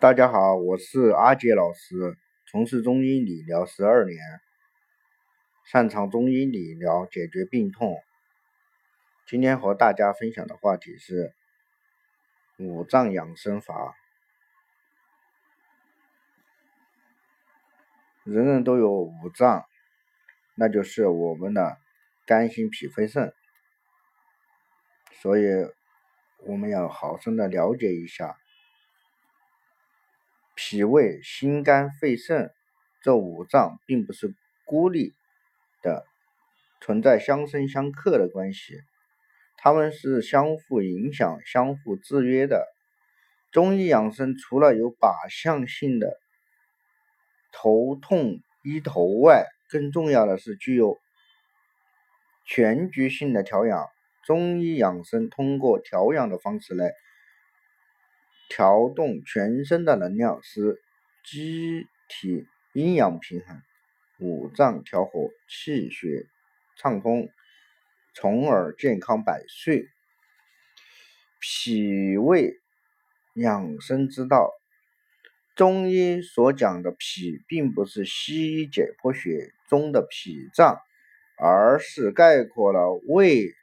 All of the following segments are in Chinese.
大家好，我是阿杰老师，从事中医理疗十二年，擅长中医理疗解决病痛。今天和大家分享的话题是五脏养生法。人人都有五脏，那就是我们的肝、心、脾、肺、肾，所以我们要好生的了解一下。脾胃、心肝肺肾这五脏并不是孤立的，存在相生相克的关系，它们是相互影响、相互制约的。中医养生除了有靶向性的头痛医头外，更重要的是具有全局性的调养。中医养生通过调养的方式来。调动全身的能量，使机体阴阳平衡，五脏调和，气血畅通，从而健康百岁。脾胃养生之道，中医所讲的脾，并不是西医解剖学中的脾脏，而是概括了胃、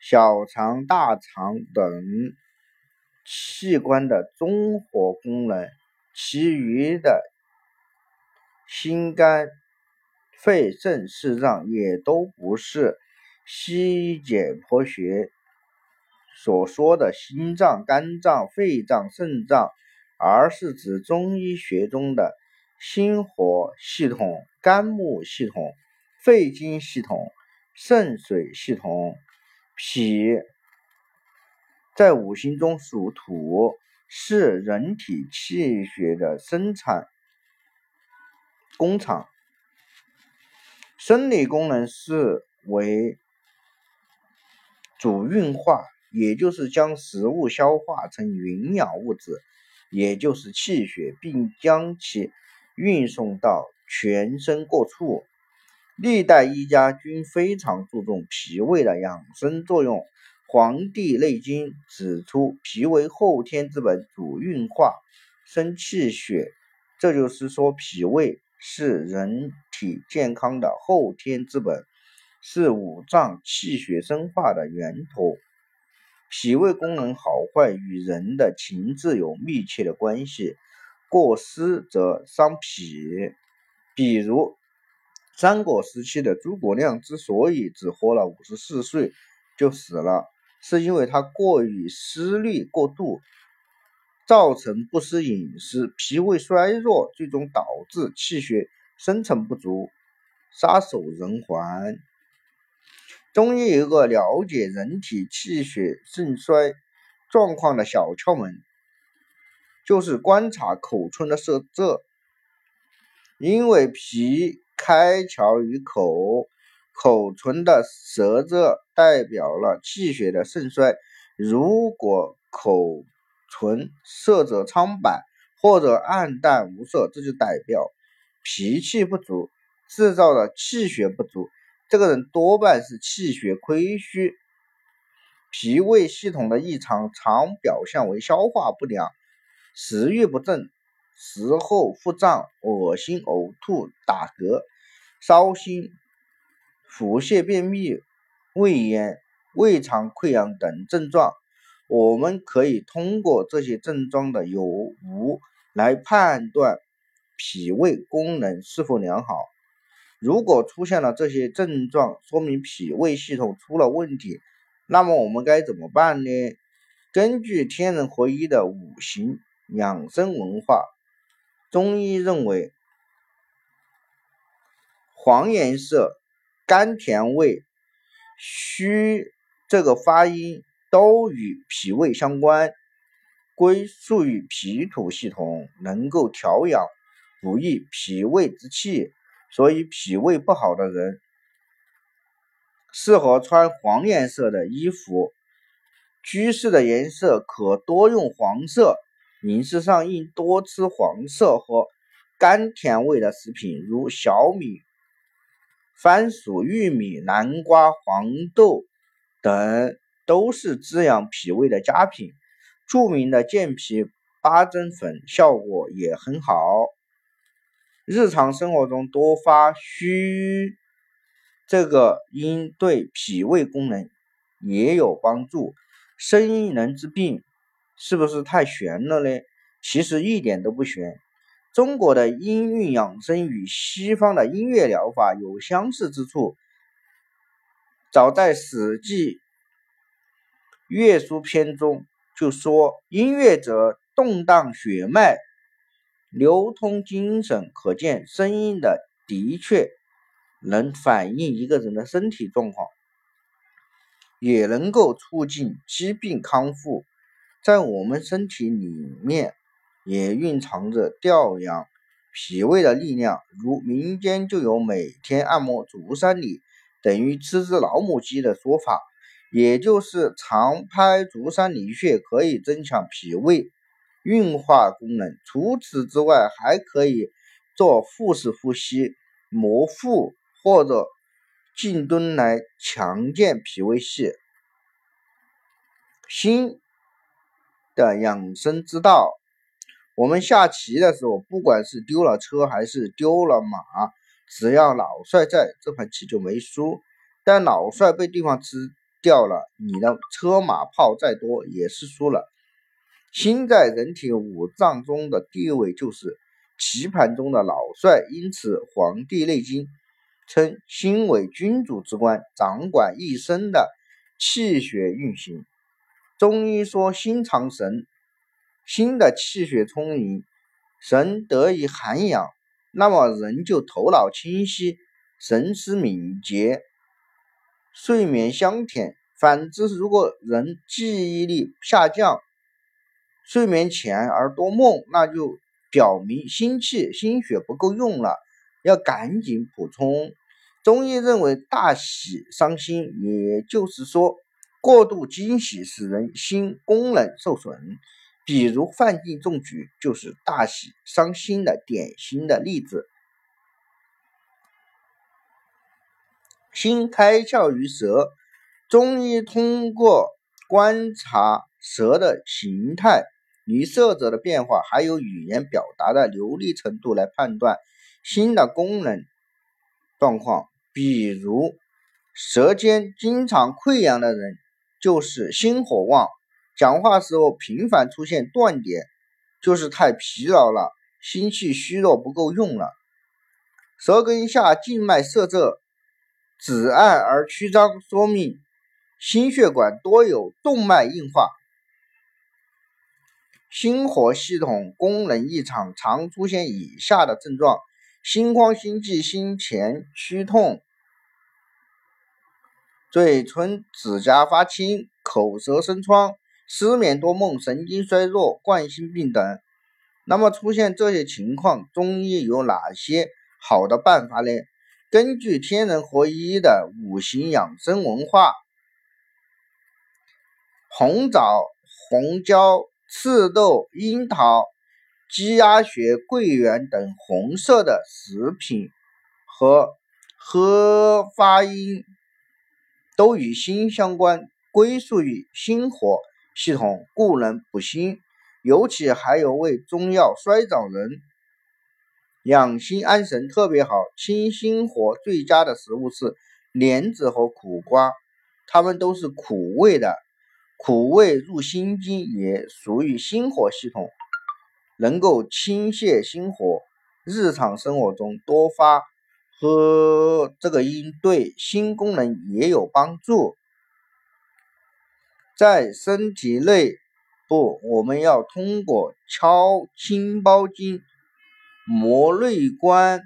小肠、大肠等。器官的综合功能，其余的心肝肺肾四脏也都不是西医解剖学所说的心脏、肝脏、肺脏、肾脏，而是指中医学中的心火系统、肝木系统、肺经系统、肾水系统、脾。在五行中属土，是人体气血的生产工厂。生理功能是为主运化，也就是将食物消化成营养物质，也就是气血，并将其运送到全身各处。历代医家均非常注重脾胃的养生作用。《黄帝内经》指出，脾为后天之本，主运化生气血。这就是说，脾胃是人体健康的后天之本，是五脏气血生化的源头。脾胃功能好坏与人的情志有密切的关系，过失则伤脾。比如，三国时期的诸葛亮之所以只活了五十四岁就死了。是因为他过于思虑过度，造成不思饮食，脾胃衰弱，最终导致气血生成不足，撒手人寰。中医有个了解人体气血盛衰状况的小窍门，就是观察口唇的色泽，因为脾开窍于口。口唇的色泽代表了气血的盛衰。如果口唇色泽苍白或者暗淡无色，这就代表脾气不足，制造的气血不足。这个人多半是气血亏虚。脾胃系统的异常常表现为消化不良、食欲不振、食后腹胀、恶心、呕吐、打嗝、烧心。腹泻、便秘、胃炎、胃肠溃疡等症状，我们可以通过这些症状的有无来判断脾胃功能是否良好。如果出现了这些症状，说明脾胃系统出了问题。那么我们该怎么办呢？根据天人合一的五行养生文化，中医认为黄颜色。甘甜味、虚这个发音都与脾胃相关，归属于脾土系统，能够调养补益脾胃之气。所以脾胃不好的人适合穿黄颜色的衣服，居室的颜色可多用黄色。饮食上应多吃黄色和甘甜味的食品，如小米。番薯、玉米、南瓜、黄豆等都是滋养脾胃的佳品。著名的健脾八珍粉效果也很好。日常生活中多发虚，这个应对脾胃功能也有帮助。声音能治病，是不是太玄了呢？其实一点都不玄。中国的音韵养生与西方的音乐疗法有相似之处。早在《史记·乐书篇》中就说：“音乐者，动荡血脉，流通精神。”可见声音的的确能反映一个人的身体状况，也能够促进疾病康复。在我们身体里面。也蕴藏着调养脾胃的力量，如民间就有每天按摩足三里等于吃只老母鸡的说法，也就是常拍足三里穴可以增强脾胃运化功能。除此之外，还可以做腹式呼吸、摩腹或者静蹲来强健脾胃系。心的养生之道。我们下棋的时候，不管是丢了车还是丢了马，只要老帅在，这盘棋就没输。但老帅被对方吃掉了，你的车马炮再多也是输了。心在人体五脏中的地位就是棋盘中的老帅，因此《黄帝内经》称心为君主之官，掌管一生的气血运行。中医说心藏神。心的气血充盈，神得以涵养，那么人就头脑清晰，神思敏捷，睡眠香甜。反之，如果人记忆力下降，睡眠浅而多梦，那就表明心气心血不够用了，要赶紧补充。中医认为，大喜伤心，也就是说，过度惊喜使人心功能受损。比如范进中举就是大喜伤心的典型的例子。心开窍于舌，中医通过观察舌的形态与色泽的变化，还有语言表达的流利程度来判断心的功能状况。比如舌尖经常溃疡的人，就是心火旺。讲话时候频繁出现断点，就是太疲劳了，心气虚弱不够用了。舌根下静脉色泽紫暗而曲张，说明心血管多有动脉硬化，心火系统功能异常，常出现以下的症状：心慌、心悸、心前区痛、嘴唇、指甲发青、口舌生疮。失眠多梦、神经衰弱、冠心病等，那么出现这些情况，中医有哪些好的办法呢？根据天人合一的五行养生文化，红枣、红椒、赤豆、樱桃、鸡鸭血、桂圆等红色的食品和喝发音都与心相关，归属于心火。系统故能补心，尤其还有味中药衰早人养心安神特别好。清心火最佳的食物是莲子和苦瓜，它们都是苦味的，苦味入心经，也属于心火系统，能够清泻心火。日常生活中多发喝这个音，对心功能也有帮助。在身体内部，我们要通过敲心包经、摩内关、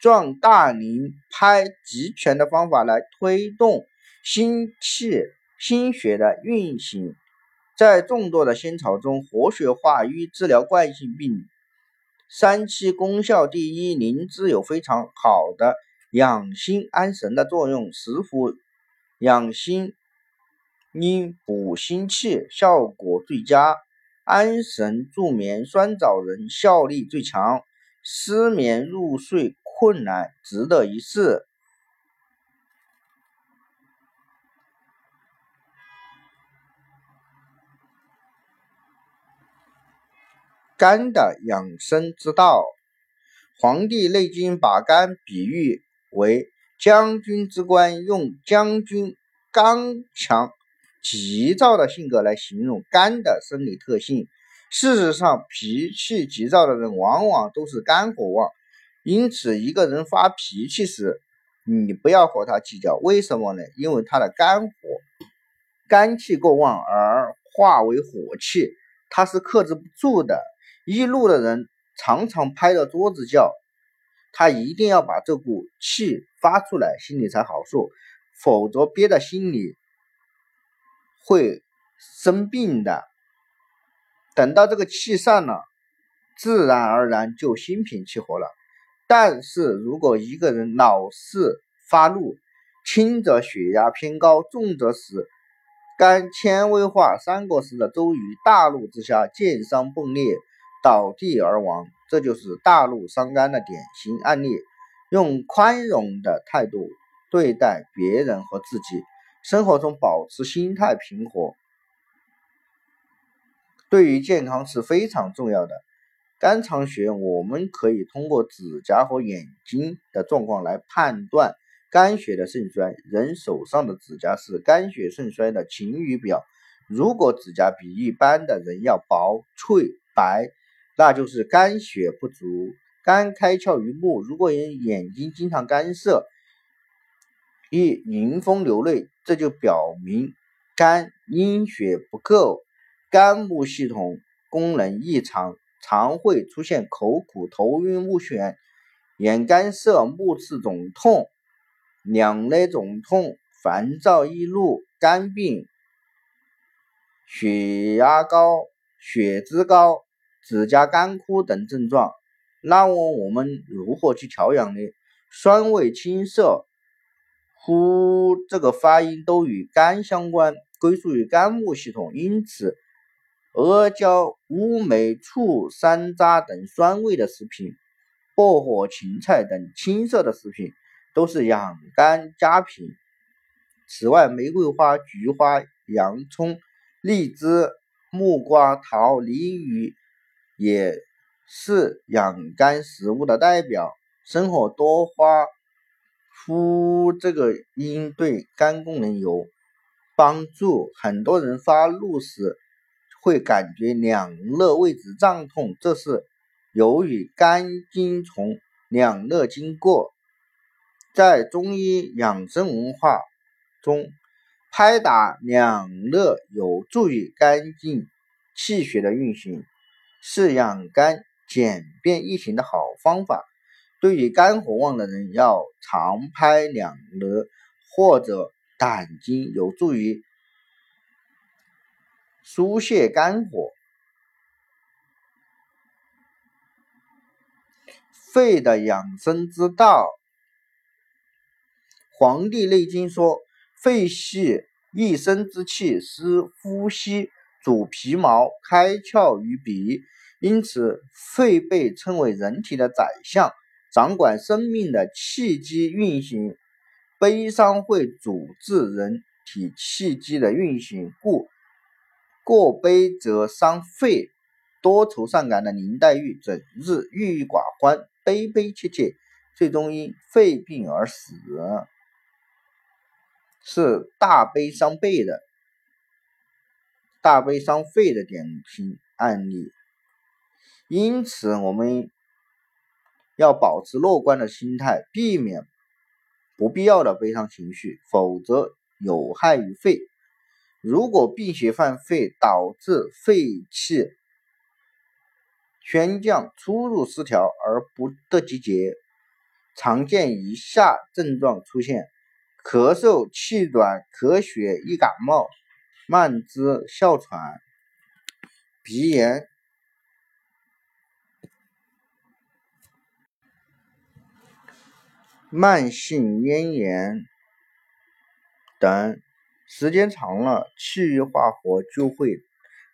壮大陵、拍极拳的方法来推动心气、心血的运行。在众多的仙草中，活血化瘀、治疗冠心病、三七功效第一。灵芝有非常好的养心安神的作用，食服养心。因补心气效果最佳，安神助眠，酸枣仁效力最强，失眠入睡困难，值得一试。肝的养生之道，《黄帝内经》把肝比喻为将军之官，用将军刚强、急躁的性格来形容肝的生理特性。事实上，脾气急躁的人往往都是肝火旺，因此，一个人发脾气时，你不要和他计较。为什么呢？因为他的肝火、肝气过旺而化为火气，他是克制不住的。易怒的人常常拍着桌子叫，他一定要把这股气发出来，心里才好受，否则憋在心里会生病的。等到这个气散了，自然而然就心平气和了。但是如果一个人老是发怒，轻则血压偏高，重则使肝纤维化。三国时的周瑜大怒之下，箭伤迸裂。倒地而亡，这就是大怒伤肝的典型案例。用宽容的态度对待别人和自己，生活中保持心态平和，对于健康是非常重要的。肝藏血，我们可以通过指甲和眼睛的状况来判断肝血的盛衰。人手上的指甲是肝血盛衰的晴雨表，如果指甲比一般的人要薄、脆、白。那就是肝血不足，肝开窍于目。如果人眼睛经常干涩，易迎风流泪，这就表明肝阴血不够，肝木系统功能异常，常会出现口苦、头晕目眩、眼干涩、目赤肿痛、两肋肿痛、烦躁易怒、肝病、血压高、血脂高。指甲干枯等症状，那么我们如何去调养呢？酸味青涩，呼这个发音都与肝相关，归属于肝木系统，因此阿胶、乌梅、醋、山楂等酸味的食品，薄荷、芹菜等青色的食品都是养肝佳品。此外，玫瑰花、菊花、洋葱、荔枝、木瓜、桃、梨、鱼。也是养肝食物的代表，生活多花呼这个音对肝功能有帮助。很多人发怒时会感觉两肋位置胀痛，这是由于肝经从两肋经过。在中医养生文化中，拍打两肋有助于肝经气血的运行。是养肝简便易行的好方法。对于肝火旺的人，要常拍两肋或者胆经，有助于疏泄肝火。肺的养生之道，《黄帝内经》说：“肺系一身之气，司呼吸，主皮毛，开窍于鼻。”因此，肺被称为人体的宰相，掌管生命的气机运行。悲伤会阻滞人体气机的运行，故过悲则伤肺。多愁善感的林黛玉，整日郁郁寡欢，悲悲切切，最终因肺病而死，是大悲伤肺的大悲伤肺的典型案例。因此，我们要保持乐观的心态，避免不必要的悲伤情绪，否则有害于肺。如果病邪犯肺，导致肺气宣降、出入失调而不得集结，常见以下症状出现：咳嗽、气短、咳血、易感冒、慢支、哮喘、鼻炎。慢性咽炎等，时间长了，气郁化火就会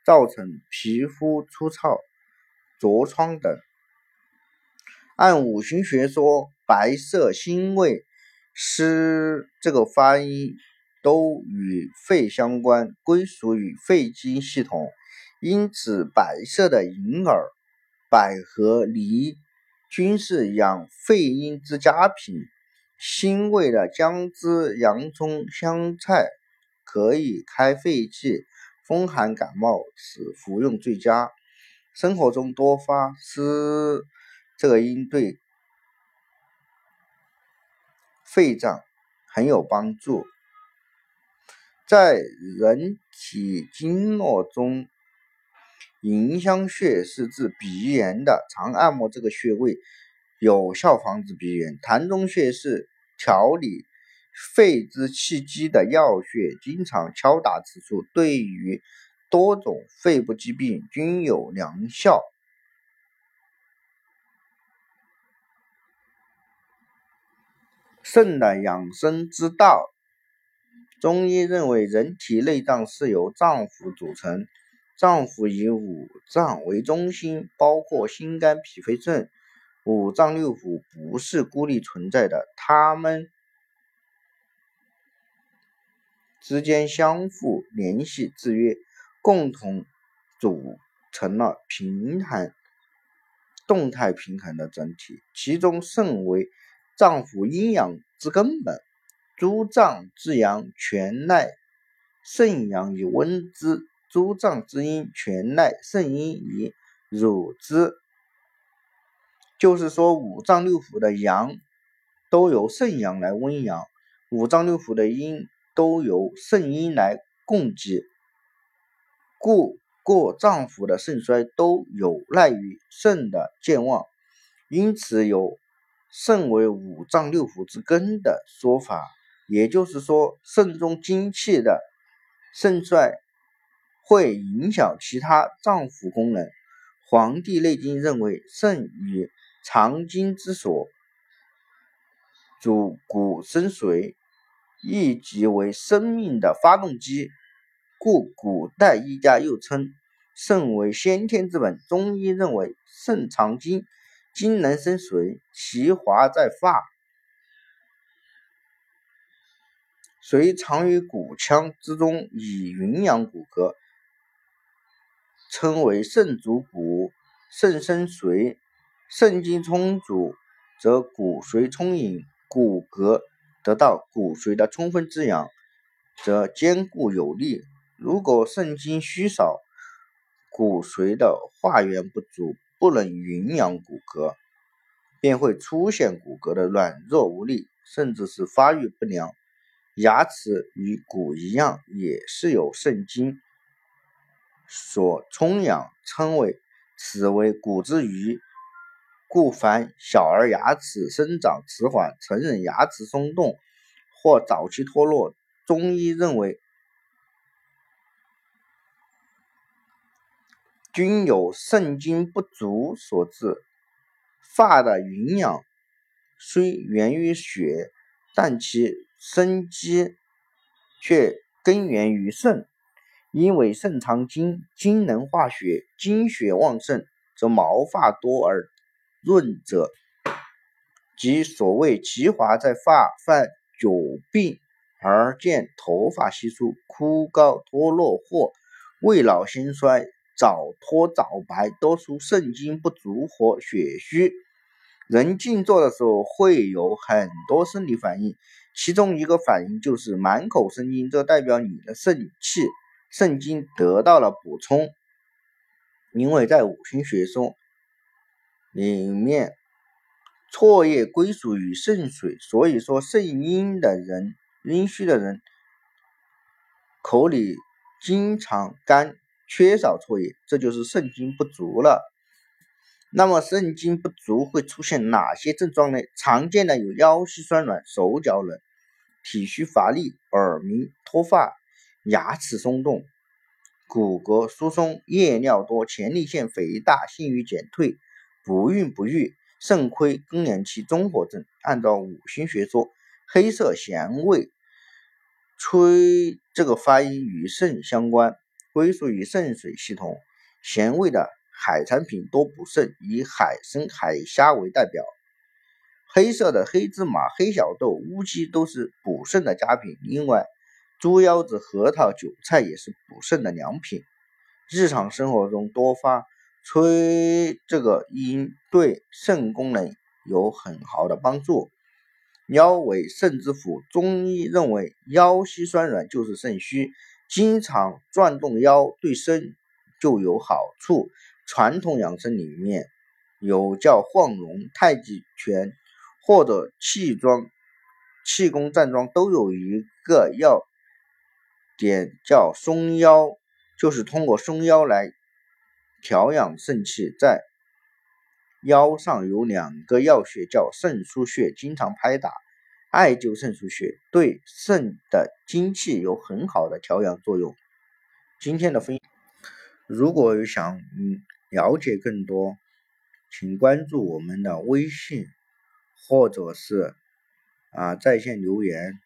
造成皮肤粗糙、痤疮等。按五行学说，白色、辛味、湿这个发音都与肺相关，归属于肺经系统，因此白色的银耳、百合、梨均是养肺阴之佳品。辛味的姜汁、洋葱、香菜可以开肺气、风寒感冒时服用最佳。生活中多发湿，这个阴对肺脏很有帮助。在人体经络中，迎香穴是治鼻炎的，常按摩这个穴位，有效防止鼻炎。膻中穴是调理肺之气机的要穴，经常敲打此处，对于多种肺部疾病均有良效。肾的养生之道，中医认为，人体内脏是由脏腑组成，脏腑以五脏为中心，包括心、肝、脾、肺、肾。五脏六腑不是孤立存在的，它们之间相互联系制约，共同组成了平衡、动态平衡的整体。其中肾为脏腑阴阳之根本，诸脏之阳全赖肾阳以温之，诸脏之阴全赖肾阴以濡之。就是说，五脏六腑的阳都由肾阳来温阳，五脏六腑的阴都由肾阴来供给，故各脏腑的肾衰都有赖于肾的健旺，因此有肾为五脏六腑之根的说法。也就是说，肾中精气的肾衰会影响其他脏腑功能。《黄帝内经》认为，肾与藏精之所，主骨生髓，亦即为生命的发动机，故古代医家又称肾为先天之本。中医认为，肾藏精，精能生髓，其华在发，髓藏于骨腔之中，以营养骨骼，称为肾主骨，肾生髓。肾精充足，则骨髓充盈，骨骼得到骨髓的充分滋养，则坚固有力。如果肾精虚少，骨髓的化源不足，不能营养骨骼，便会出现骨骼的软弱无力，甚至是发育不良。牙齿与骨一样，也是有肾精所充养，称为此为骨之余。故凡小儿牙齿生长迟缓、成人牙齿松动或早期脱落，中医认为均有肾精不足所致。发的营养虽源于血，但其生机却根源于肾，因为肾藏精，精能化血，精血旺盛，则毛发多而。润者，即所谓其华在发，犯久病而见头发稀疏、枯槁脱落，或未老先衰、早脱早白，多属肾精不足或血虚。人静坐的时候会有很多生理反应，其中一个反应就是满口生津，这代表你的肾气、肾精得到了补充。因为在五行学说。里面唾液归属于肾水，所以说肾阴的人、阴虚的人口里经常干，缺少唾液，这就是肾精不足了。那么肾精不足会出现哪些症状呢？常见的有腰膝酸软、手脚冷、体虚乏力、耳鸣、脱发、牙齿松动、骨骼疏松、夜尿多、前列腺肥大、性欲减退。不孕不育、肾亏、更年期综合症，按照五行学说，黑色咸味，吹这个发音与肾相关，归属于肾水系统。咸味的海产品多补肾，以海参、海虾为代表。黑色的黑芝麻、黑小豆、乌鸡都是补肾的佳品。另外，猪腰子、核桃、韭菜也是补肾的良品。日常生活中多发。催这个阴对肾功能有很好的帮助。腰为肾之府，中医认为腰膝酸软就是肾虚，经常转动腰对肾就有好处。传统养生里面有叫晃龙、太极拳或者气桩、气功站桩，都有一个要点叫松腰，就是通过松腰来。调养肾气，在腰上有两个要穴叫肾腧穴，经常拍打、艾灸肾腧穴，对肾的精气有很好的调养作用。今天的分，如果有想嗯了解更多，请关注我们的微信，或者是啊在线留言。